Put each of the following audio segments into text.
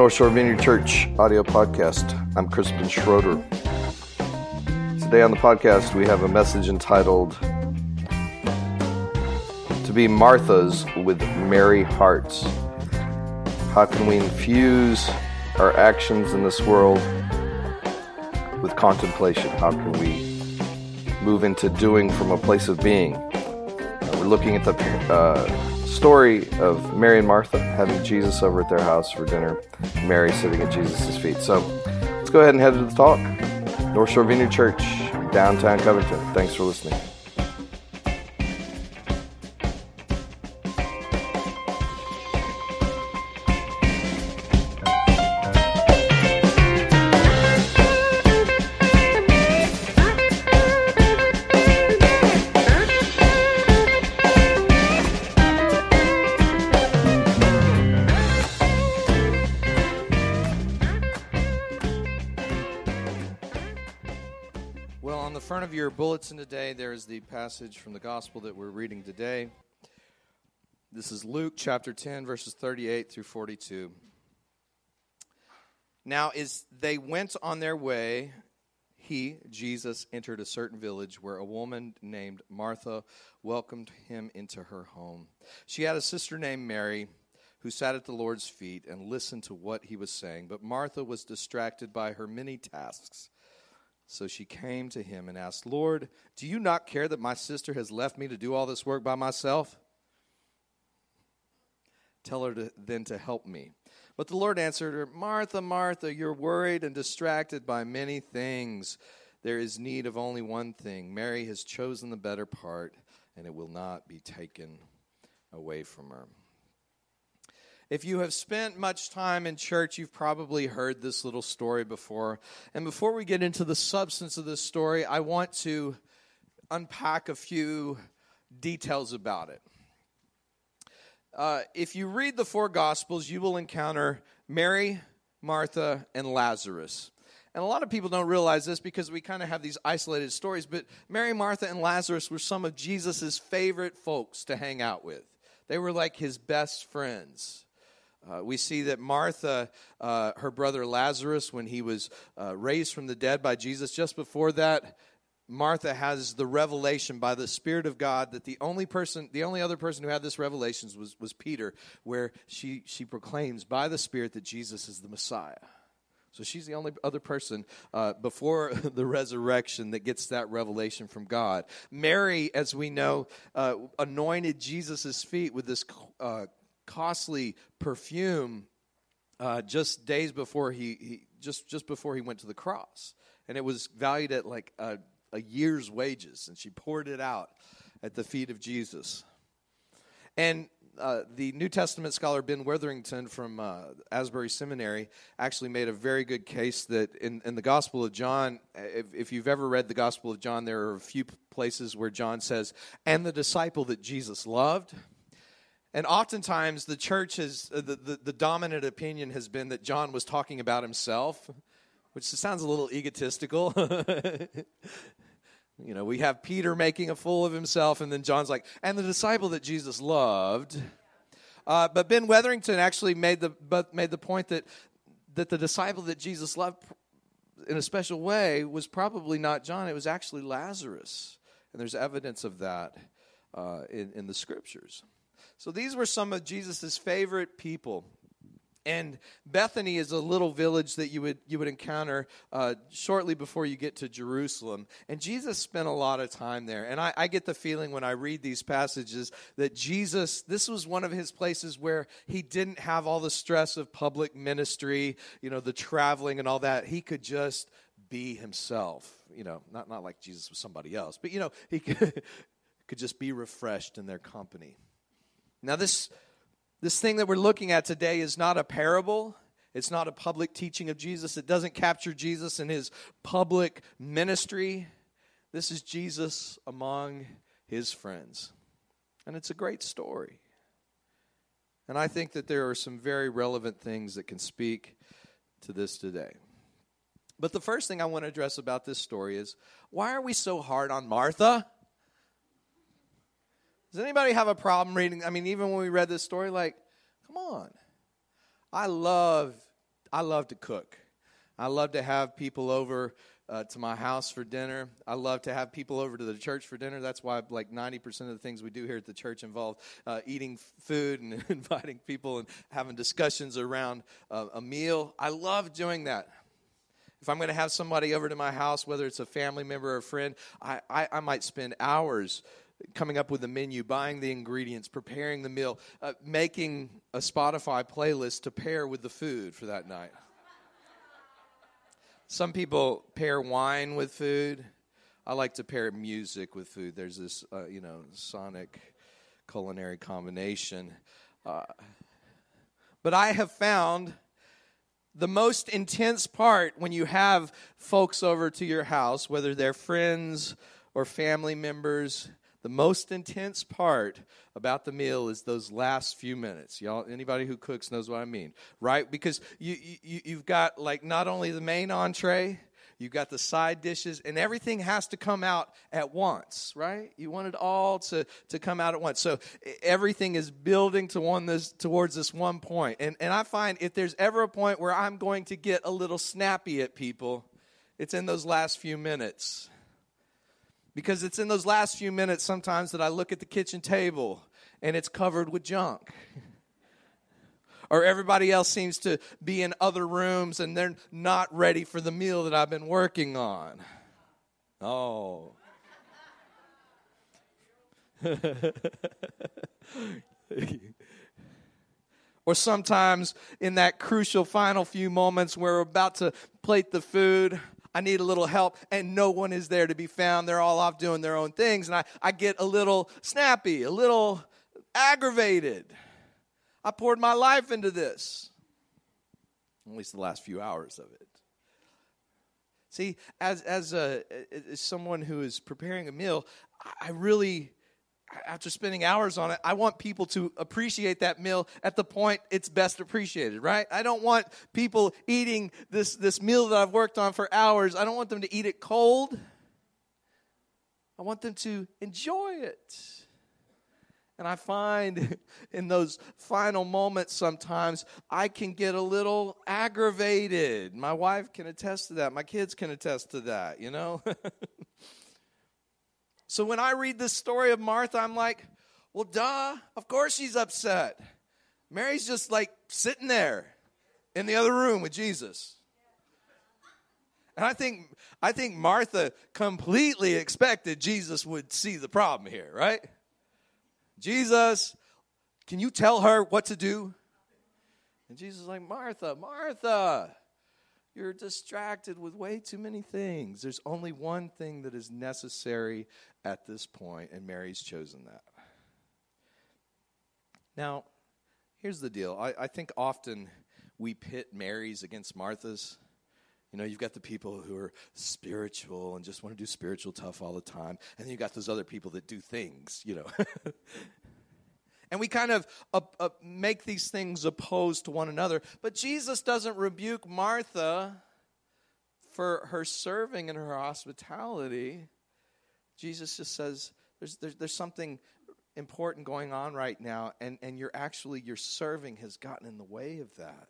North Shore Vineyard Church audio podcast. I'm Crispin Schroeder. Today on the podcast, we have a message entitled To Be Marthas with Mary Hearts. How can we infuse our actions in this world with contemplation? How can we move into doing from a place of being? Uh, we're looking at the uh, story of Mary and Martha having Jesus over at their house for dinner, Mary sitting at Jesus' feet. So let's go ahead and head to the talk. North Shore Vineyard Church, downtown Covington. Thanks for listening. Is the passage from the gospel that we're reading today. This is Luke chapter 10, verses 38 through 42. Now, as they went on their way, he, Jesus, entered a certain village where a woman named Martha welcomed him into her home. She had a sister named Mary who sat at the Lord's feet and listened to what he was saying, but Martha was distracted by her many tasks. So she came to him and asked, Lord, do you not care that my sister has left me to do all this work by myself? Tell her to, then to help me. But the Lord answered her, Martha, Martha, you're worried and distracted by many things. There is need of only one thing. Mary has chosen the better part, and it will not be taken away from her. If you have spent much time in church, you've probably heard this little story before. And before we get into the substance of this story, I want to unpack a few details about it. Uh, if you read the four Gospels, you will encounter Mary, Martha, and Lazarus. And a lot of people don't realize this because we kind of have these isolated stories, but Mary, Martha, and Lazarus were some of Jesus' favorite folks to hang out with. They were like his best friends. Uh, we see that Martha, uh, her brother Lazarus, when he was uh, raised from the dead by Jesus, just before that, Martha has the revelation by the Spirit of God that the only person, the only other person who had this revelation was, was Peter, where she, she proclaims by the Spirit that Jesus is the Messiah. So she's the only other person uh, before the resurrection that gets that revelation from God. Mary, as we know, uh, anointed Jesus' feet with this uh, costly perfume uh, just days before he, he, just just before he went to the cross, and it was valued at like a, a year's wages, and she poured it out at the feet of Jesus. And uh, the New Testament scholar Ben Witherington from uh, Asbury Seminary actually made a very good case that in, in the Gospel of John, if, if, you've ever read the Gospel of John, there are a few places where John says, and the disciple that Jesus loved. And oftentimes, the church has, uh, the, the, the, dominant opinion has been that John was talking about himself, which sounds a little egotistical. you know, we have Peter making a fool of himself, and then John's like, and the disciple that Jesus loved. Uh, but Ben Witherington actually made the, made the point that, that the disciple that Jesus loved in a special way was probably not John, it was actually Lazarus. And there's evidence of that uh, in, in the scriptures. So these were some of Jesus' favorite people. And Bethany is a little village that you would you would encounter uh, shortly before you get to Jerusalem. And Jesus spent a lot of time there. And I, I get the feeling when I read these passages that Jesus, this was one of his places where he didn't have all the stress of public ministry, you know, the traveling and all that. He could just be himself. You know, not not like Jesus was somebody else, but you know, he could, could just be refreshed in their company. Now, this, this thing that we're looking at today is not a parable. It's not a public teaching of Jesus. It doesn't capture Jesus in his public ministry. This is Jesus among his friends. And it's a great story. And I think that there are some very relevant things that can speak to this today. But the first thing I want to address about this story is why are we so hard on Martha? Does anybody have a problem reading? I mean, even when we read this story, like, come on. I love, I love to cook. I love to have people over uh, to my house for dinner. I love to have people over to the church for dinner. That's why, like 90% of the things we do here at the church involve uh, eating food and inviting people and having discussions around uh, a meal. I love doing that. If I'm going to have somebody over to my house, whether it's a family member or a friend, I, I, I might spend hours coming up with the menu, buying the ingredients, preparing the meal, uh, making a Spotify playlist to pair with the food for that night. Some people pair wine with food. I like to pair music with food. There's this, uh, you know, sonic culinary combination. Uh, but I have found the most intense part when you have folks over to your house, whether they're friends or family members, the most intense part about the meal is those last few minutes. Y'all, anybody who cooks knows what I mean, right? Because you, you you've got like not only the main entree, you've got the side dishes, and everything has to come out at once, right? You want it all to, to come out at once. So everything is building to one this towards this one point. And and I find if there's ever a point where I'm going to get a little snappy at people, it's in those last few minutes because it's in those last few minutes sometimes that I look at the kitchen table and it's covered with junk. or everybody else seems to be in other rooms and they're not ready for the meal that I've been working on. Oh. or sometimes in that crucial final few moments where we're about to plate the food, I need a little help, and no one is there to be found. They're all off doing their own things, and I, I get a little snappy, a little aggravated. I poured my life into this, at least the last few hours of it. See, as, as, a, as someone who is preparing a meal, I really after spending hours on it, I want people to appreciate that meal at the point it's best appreciated, right? I don't want people eating this, this meal that I've worked on for hours. I don't want them to eat it cold. I want them to enjoy it. And I find in those final moments sometimes I can get a little aggravated. My wife can attest to that. My kids can attest to that, you know? So when I read this story of Martha, I'm like, well, duh, of course she's upset. Mary's just like sitting there in the other room with Jesus. And I think I think Martha completely expected Jesus would see the problem here, right? Jesus, can you tell her what to do? And Jesus is like, Martha, Martha, you're distracted with way too many things. There's only one thing that is necessary at this point, and Mary's chosen that. Now, here's the deal I, I think often we pit Mary's against Martha's. You know, you've got the people who are spiritual and just want to do spiritual tough all the time. And then you've got those other people that do things, you know. and we kind of uh, uh, make these things opposed to one another. But Jesus doesn't rebuke Martha for her serving and her hospitality. Jesus just says, there's, there's, there's something important going on right now, and, and you're actually, your serving has gotten in the way of that.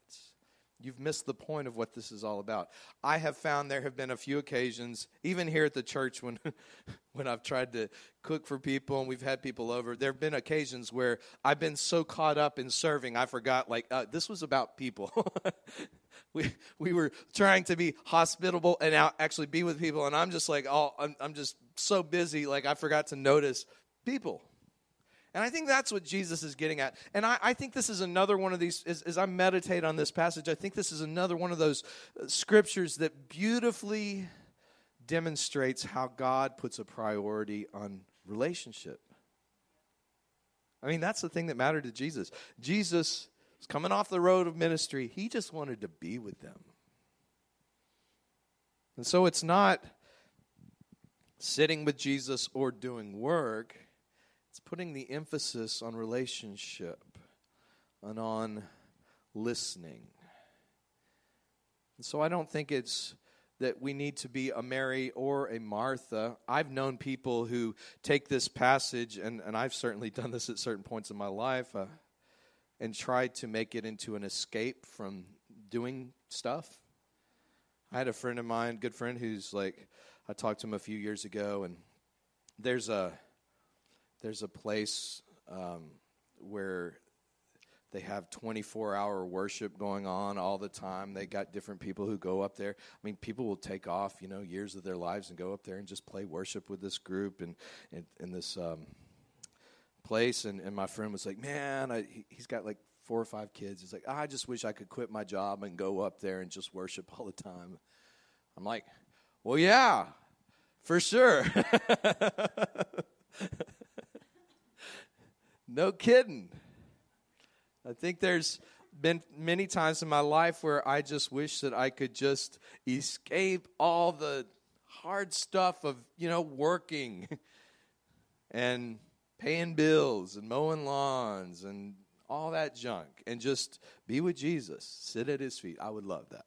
You've missed the point of what this is all about. I have found there have been a few occasions, even here at the church, when, when I've tried to cook for people and we've had people over. There have been occasions where I've been so caught up in serving, I forgot, like, uh, this was about people. we, we were trying to be hospitable and out, actually be with people, and I'm just like, oh, I'm, I'm just so busy, like, I forgot to notice people. And I think that's what Jesus is getting at. And I, I think this is another one of these, as, as, I meditate on this passage, I think this is another one of those uh, scriptures that beautifully demonstrates how God puts a priority on relationship. I mean, that's the thing that mattered to Jesus. Jesus was coming off the road of ministry, he just wanted to be with them. And so it's not sitting with Jesus or doing work it's putting the emphasis on relationship, and on listening. And so I don't think it's that we need to be a Mary or a Martha. I've known people who take this passage, and, and I've certainly done this at certain points in my life, uh, and tried to make it into an escape from doing stuff. I had a friend of mine, good friend, who's like, I talked to him a few years ago, and there's a there's a place um, where they have 24 hour worship going on all the time. They got different people who go up there. I mean, people will take off, you know, years of their lives and go up there and just play worship with this group and in this um, place. And, and my friend was like, man, I, he's got like four or five kids. He's like, I just wish I could quit my job and go up there and just worship all the time. I'm like, well, yeah, for sure. no kidding. I think there's been many times in my life where I just wish that I could just escape all the hard stuff of, you know, working and paying bills and mowing lawns and all that junk and just be with Jesus, sit at his feet. I would love that.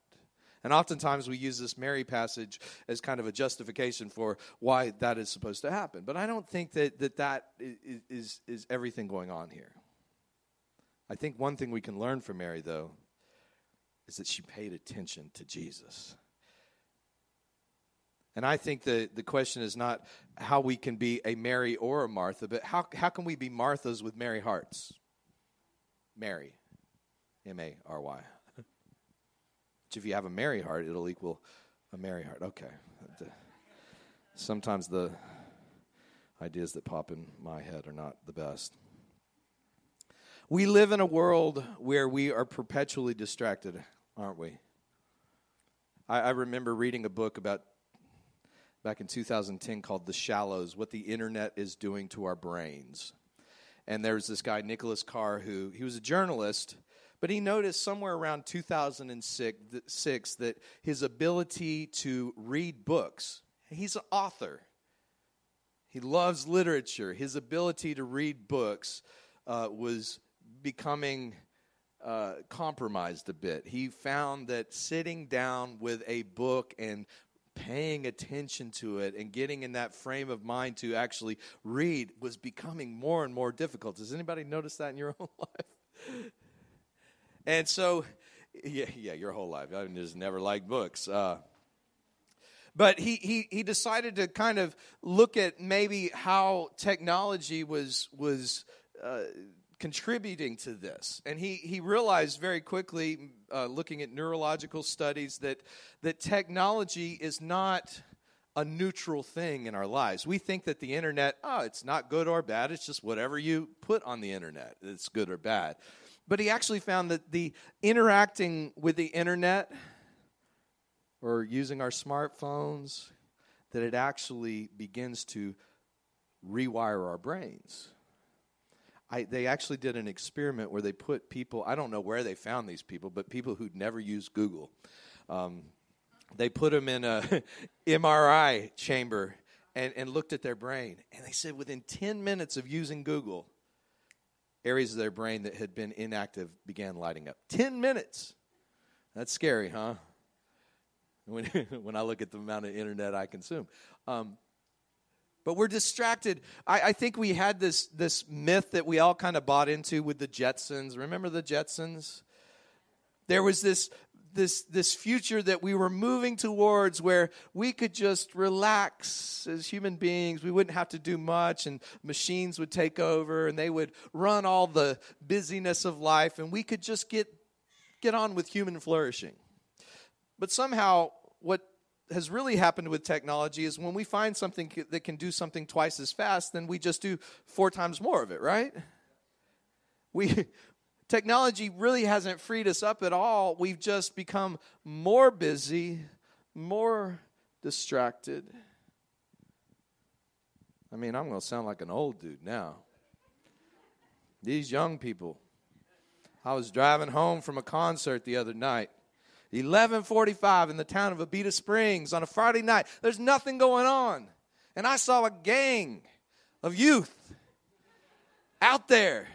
And oftentimes we use this Mary passage as kind of a justification for why that is supposed to happen. But I don't think that that, that is, is, is everything going on here. I think one thing we can learn from Mary, though, is that she paid attention to Jesus. And I think the, the question is not how we can be a Mary or a Martha, but how, how can we be Marthas with Mary hearts? Mary, M A R Y. If you have a merry heart, it'll equal a merry heart. Okay. Sometimes the ideas that pop in my head are not the best. We live in a world where we are perpetually distracted, aren't we? I, I remember reading a book about back in 2010 called The Shallows What the Internet is Doing to Our Brains. And there was this guy, Nicholas Carr, who he was a journalist, but he noticed somewhere around 2006 that his ability to read books, he's an author, he loves literature, his ability to read books uh, was becoming uh, compromised a bit. He found that sitting down with a book and paying attention to it and getting in that frame of mind to actually read was becoming more and more difficult. Does anybody notice that in your own life? And so, yeah, yeah, your whole life. I just never liked books. Uh, but he, he, he decided to kind of look at maybe how technology was was uh, contributing to this. And he, he realized very quickly, uh, looking at neurological studies, that, that technology is not a neutral thing in our lives. We think that the internet, oh, it's not good or bad, it's just whatever you put on the internet, it's good or bad. But he actually found that the interacting with the internet or using our smartphones, that it actually begins to rewire our brains. I, they actually did an experiment where they put people, I don't know where they found these people, but people who'd never used Google. Um, they put them in a MRI chamber and, and looked at their brain. And they said within 10 minutes of using Google, areas of their brain that had been inactive began lighting up. 10 minutes. That's scary, huh? When, when I look at the amount of internet I consume. Um, but we're distracted. I, I, think we had this, this myth that we all kind of bought into with the Jetsons. Remember the Jetsons? There was this, this, this future that we were moving towards where we could just relax as human beings. We wouldn't have to do much, and machines would take over, and they would run all the busyness of life, and we could just get, get on with human flourishing. But somehow, what has really happened with technology is when we find something that can do something twice as fast, then we just do four times more of it, right? We technology really hasn't freed us up at all. We've just become more busy, more distracted. I mean, I'm going to sound like an old dude now. These young people. I was driving home from a concert the other night 11:45 in the town of Abita Springs on a Friday night. There's nothing going on. And I saw a gang of youth out there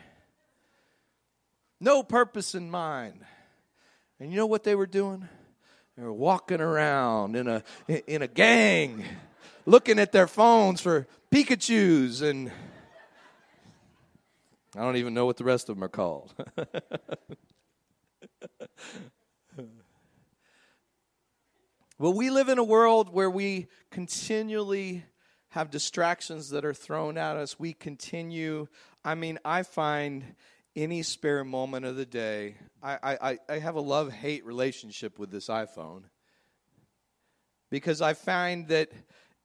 no purpose in mind. And you know what they were doing? They were walking around in a in a gang, looking at their phones for Pikachu's and I don't even know what the rest of them are called. well, we live in a world where we continually have distractions that are thrown at us. We continue. I mean, I find any spare moment of the day, I, I, I have a love hate relationship with this iPhone because I find that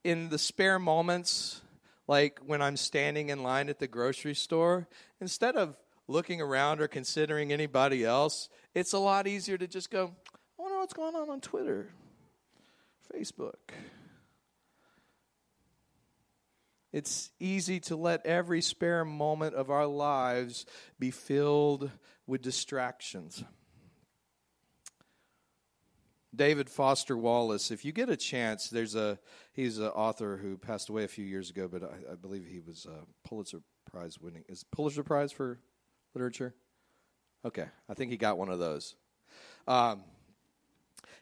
in the spare moments, like when I'm standing in line at the grocery store, instead of looking around or considering anybody else, it's a lot easier to just go, I wonder what's going on on Twitter, Facebook. It's easy to let every spare moment of our lives be filled with distractions. David Foster Wallace, if you get a chance, there's a he's an author who passed away a few years ago, but I, I believe he was a Pulitzer Prize winning. Is Pulitzer Prize for literature? Okay, I think he got one of those. Um,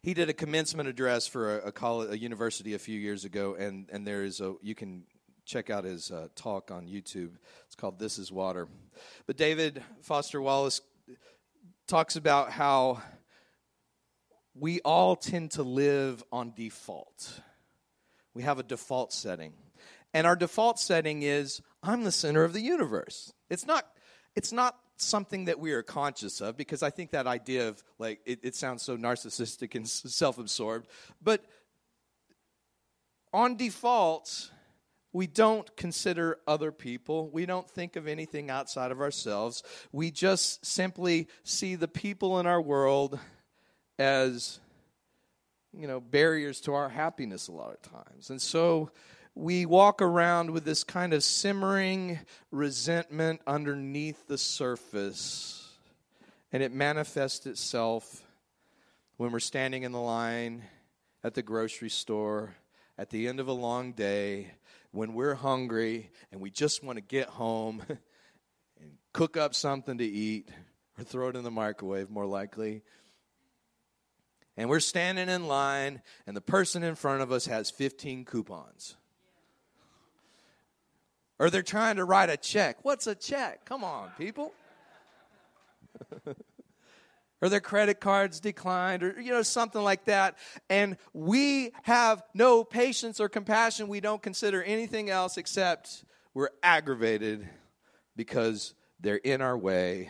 he did a commencement address for a, a, college, a university a few years ago, and and there is a you can check out his uh, talk on YouTube. It's called This Is Water. But David Foster Wallace talks about how we all tend to live on default. We have a default setting. And our default setting is I'm the center of the universe. It's not it's not something that we are conscious of because I think that idea of like it, it sounds so narcissistic and self-absorbed. But on default, we don't consider other people. We don't think of anything outside of ourselves. We just simply see the people in our world as, you know, barriers to our happiness a lot of times. And so we walk around with this kind of simmering resentment underneath the surface. And it manifests itself when we're standing in the line at the grocery store at the end of a long day when we're hungry and we just want to get home and cook up something to eat or throw it in the microwave, more likely. And we're standing in line, and the person in front of us has 15 coupons. Or they're trying to write a check. What's a check? Come on, people. or their credit cards declined or you know something like that. And we have no patience or compassion. We don't consider anything else except we're aggravated because they're in our way.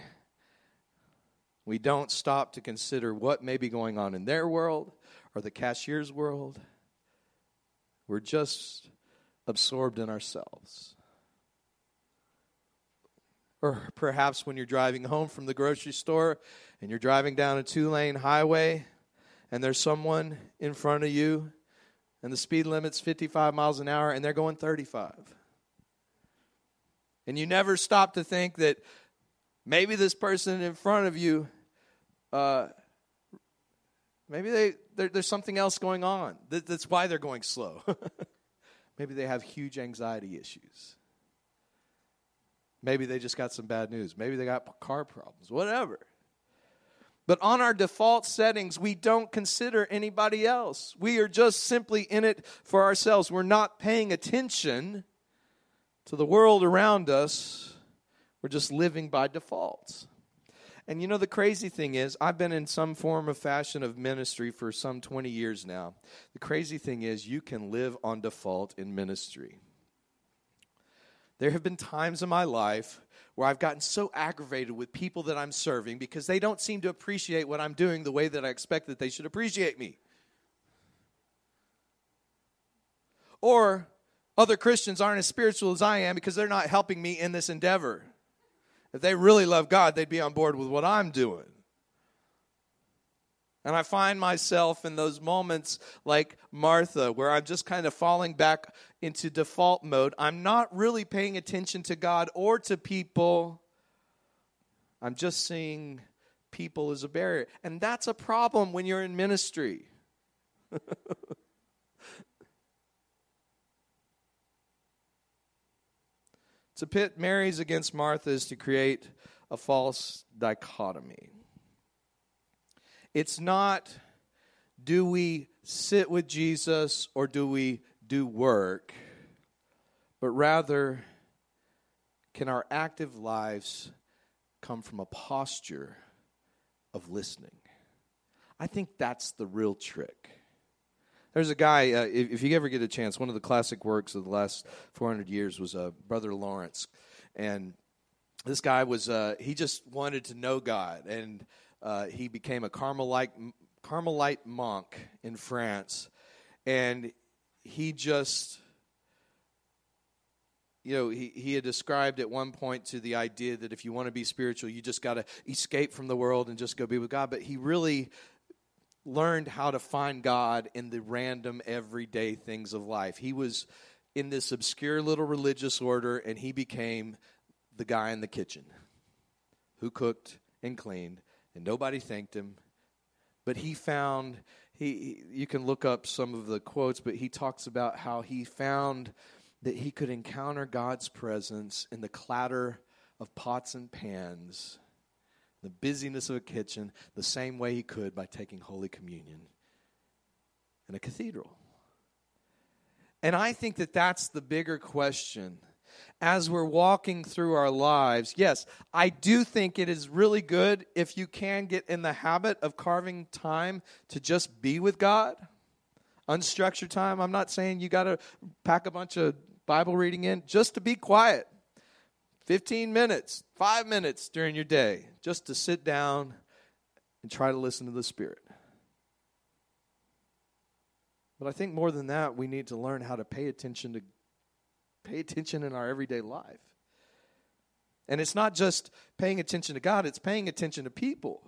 We don't stop to consider what may be going on in their world or the cashier's world. We're just absorbed in ourselves or perhaps when you're driving home from the grocery store and you're driving down a two lane highway and there's someone in front of you and the speed limit's 55 miles an hour and they're going 35. And you never stop to think that maybe this person in front of you, uh, maybe they, there's something else going on. that's why they're going slow. maybe they have huge anxiety issues. Maybe they just got some bad news. Maybe they got car problems, whatever. But on our default settings, we don't consider anybody else. We are just simply in it for ourselves. We're not paying attention to the world around us. We're just living by default. And you know, the crazy thing is, I've been in some form of fashion of ministry for some 20 years now. The crazy thing is, you can live on default in ministry. There have been times in my life where I've gotten so aggravated with people that I'm serving because they don't seem to appreciate what I'm doing the way that I expect that they should appreciate me. Or other Christians aren't as spiritual as I am because they're not helping me in this endeavor. If they really love God, they'd be on board with what I'm doing. And I find myself in those moments like Martha, where I'm just kind of falling back into default mode. I'm not really paying attention to God or to people. I'm just seeing people as a barrier. And that's a problem when you're in ministry. To pit Mary's against Martha is to create a false dichotomy. It's not do we sit with Jesus or do we do work, but rather can our active lives come from a posture of listening? I think that's the real trick. There's a guy, uh, if, if, you ever get a chance, one of the classic works of the last 400 years was uh, Brother Lawrence. And this guy was, uh, he just wanted to know God. And uh, he became a Carmelite, Carmelite monk in France. And he just, you know, he, he had described at one point to the idea that if you want to be spiritual, you just got to escape from the world and just go be with God. But he really learned how to find God in the random, everyday things of life. He was in this obscure little religious order, and he became the guy in the kitchen who cooked and cleaned, and nobody thanked him. But he found, he, you can look up some of the quotes, but he talks about how he found that he could encounter God's presence in the clatter of pots and pans the busyness of a kitchen the same way he could by taking Holy Communion in a cathedral. And I think that that's the bigger question. As we're walking through our lives, yes, I do think it is really good if you can get in the habit of carving time to just be with God. Unstructured time. I'm not saying you got to pack a bunch of Bible reading in, just to be quiet 15 minutes, five minutes during your day, just to sit down and try to listen to the Spirit. But I think more than that, we need to learn how to pay attention to pay attention in our everyday life. And it's not just paying attention to God, it's paying attention to people.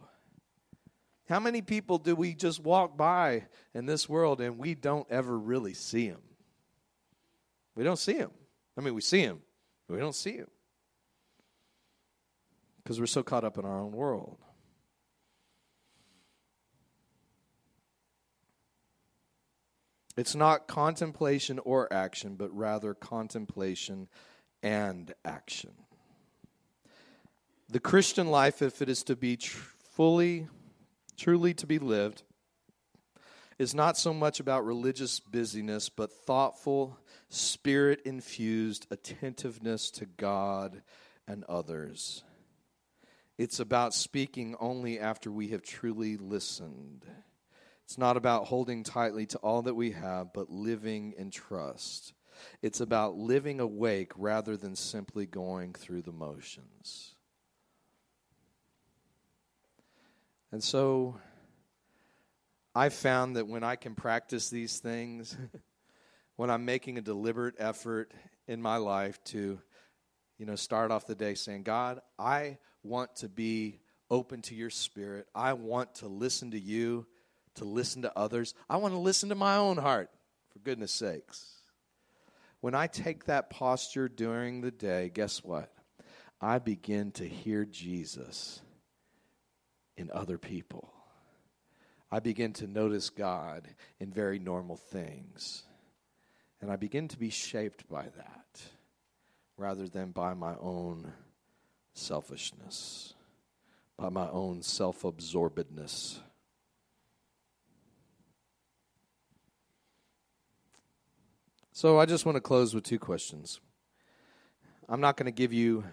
How many people do we just walk by in this world and we don't ever really see them? We don't see them. I mean, we see them, but we don't see them because we're so caught up in our own world. It's not contemplation or action, but rather contemplation and action. The Christian life, if it is to be tr- fully, truly to be lived, is not so much about religious busyness, but thoughtful, spirit infused attentiveness to God and others. It's about speaking only after we have truly listened. It's not about holding tightly to all that we have, but living in trust. It's about living awake rather than simply going through the motions. And so I've found that when I can practice these things, when I'm making a deliberate effort in my life to, you know, start off the day saying, God, I want to be open to your spirit. I want to listen to you, to listen to others. I want to listen to my own heart, for goodness sakes. When I take that posture during the day, guess what? I begin to hear Jesus in other people. I begin to notice God in very normal things. And I begin to be shaped by that rather than by my own selfishness, by my own self absorbedness. So I just want to close with two questions. I'm not going to give you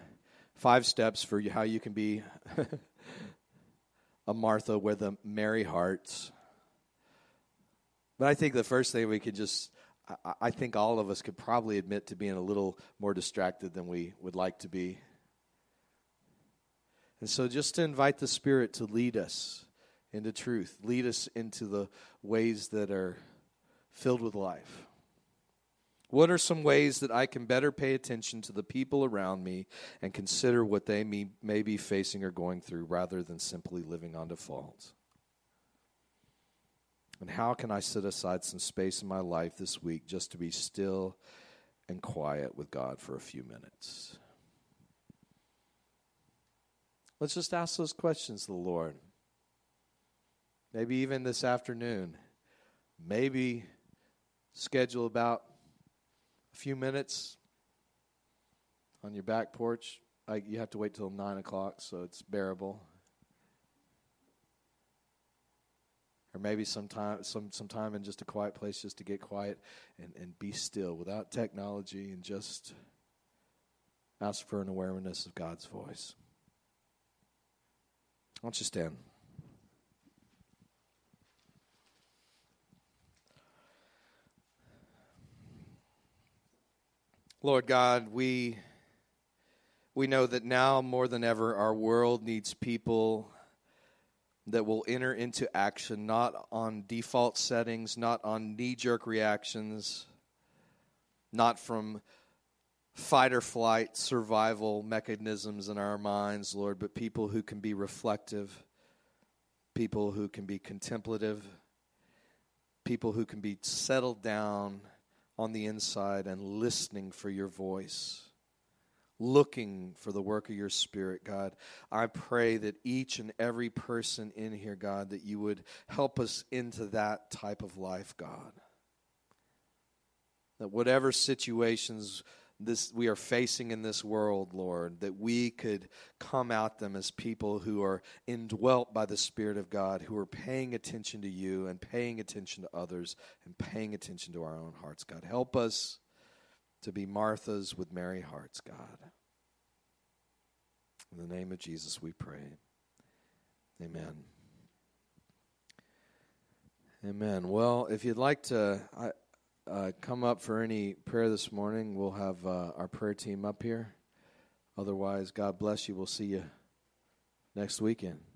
five steps for how you can be a Martha with a merry heart. But I think the first thing we could just, I think all of us could probably admit to being a little more distracted than we would like to be. And so, just to invite the Spirit to lead us into truth, lead us into the ways that are filled with life. What are some ways that I can better pay attention to the people around me and consider what they may, may be facing or going through rather than simply living on default? And how can I set aside some space in my life this week just to be still and quiet with God for a few minutes? Let's just ask those questions to the Lord. Maybe even this afternoon. Maybe schedule about few minutes on your back porch. I, you have to wait till 9 o'clock, so it's bearable. Or maybe sometime, some, some time in just a quiet place just to get quiet and, and be still without technology and just ask for an awareness of God's voice. Why don't you stand? Lord God, we we know that now more than ever our world needs people that will enter into action not on default settings, not on knee-jerk reactions, not from fight or flight survival mechanisms in our minds, Lord, but people who can be reflective, people who can be contemplative, people who can be settled down on the inside and listening for your voice, looking for the work of your Spirit, God. I pray that each and every person in here, God, that you would help us into that type of life, God. That whatever situations this we are facing in this world, Lord, that we could come out them as people who are indwelt by the Spirit of God, who are paying attention to you and paying attention to others and paying attention to our own hearts, God. Help us to be Marthas with Mary hearts, God. In the name of Jesus we pray. Amen. Amen. Well, if you'd like to, I, uh, come up for any prayer this morning. We'll have uh, our prayer team up here. Otherwise, God bless you. We'll see you next weekend.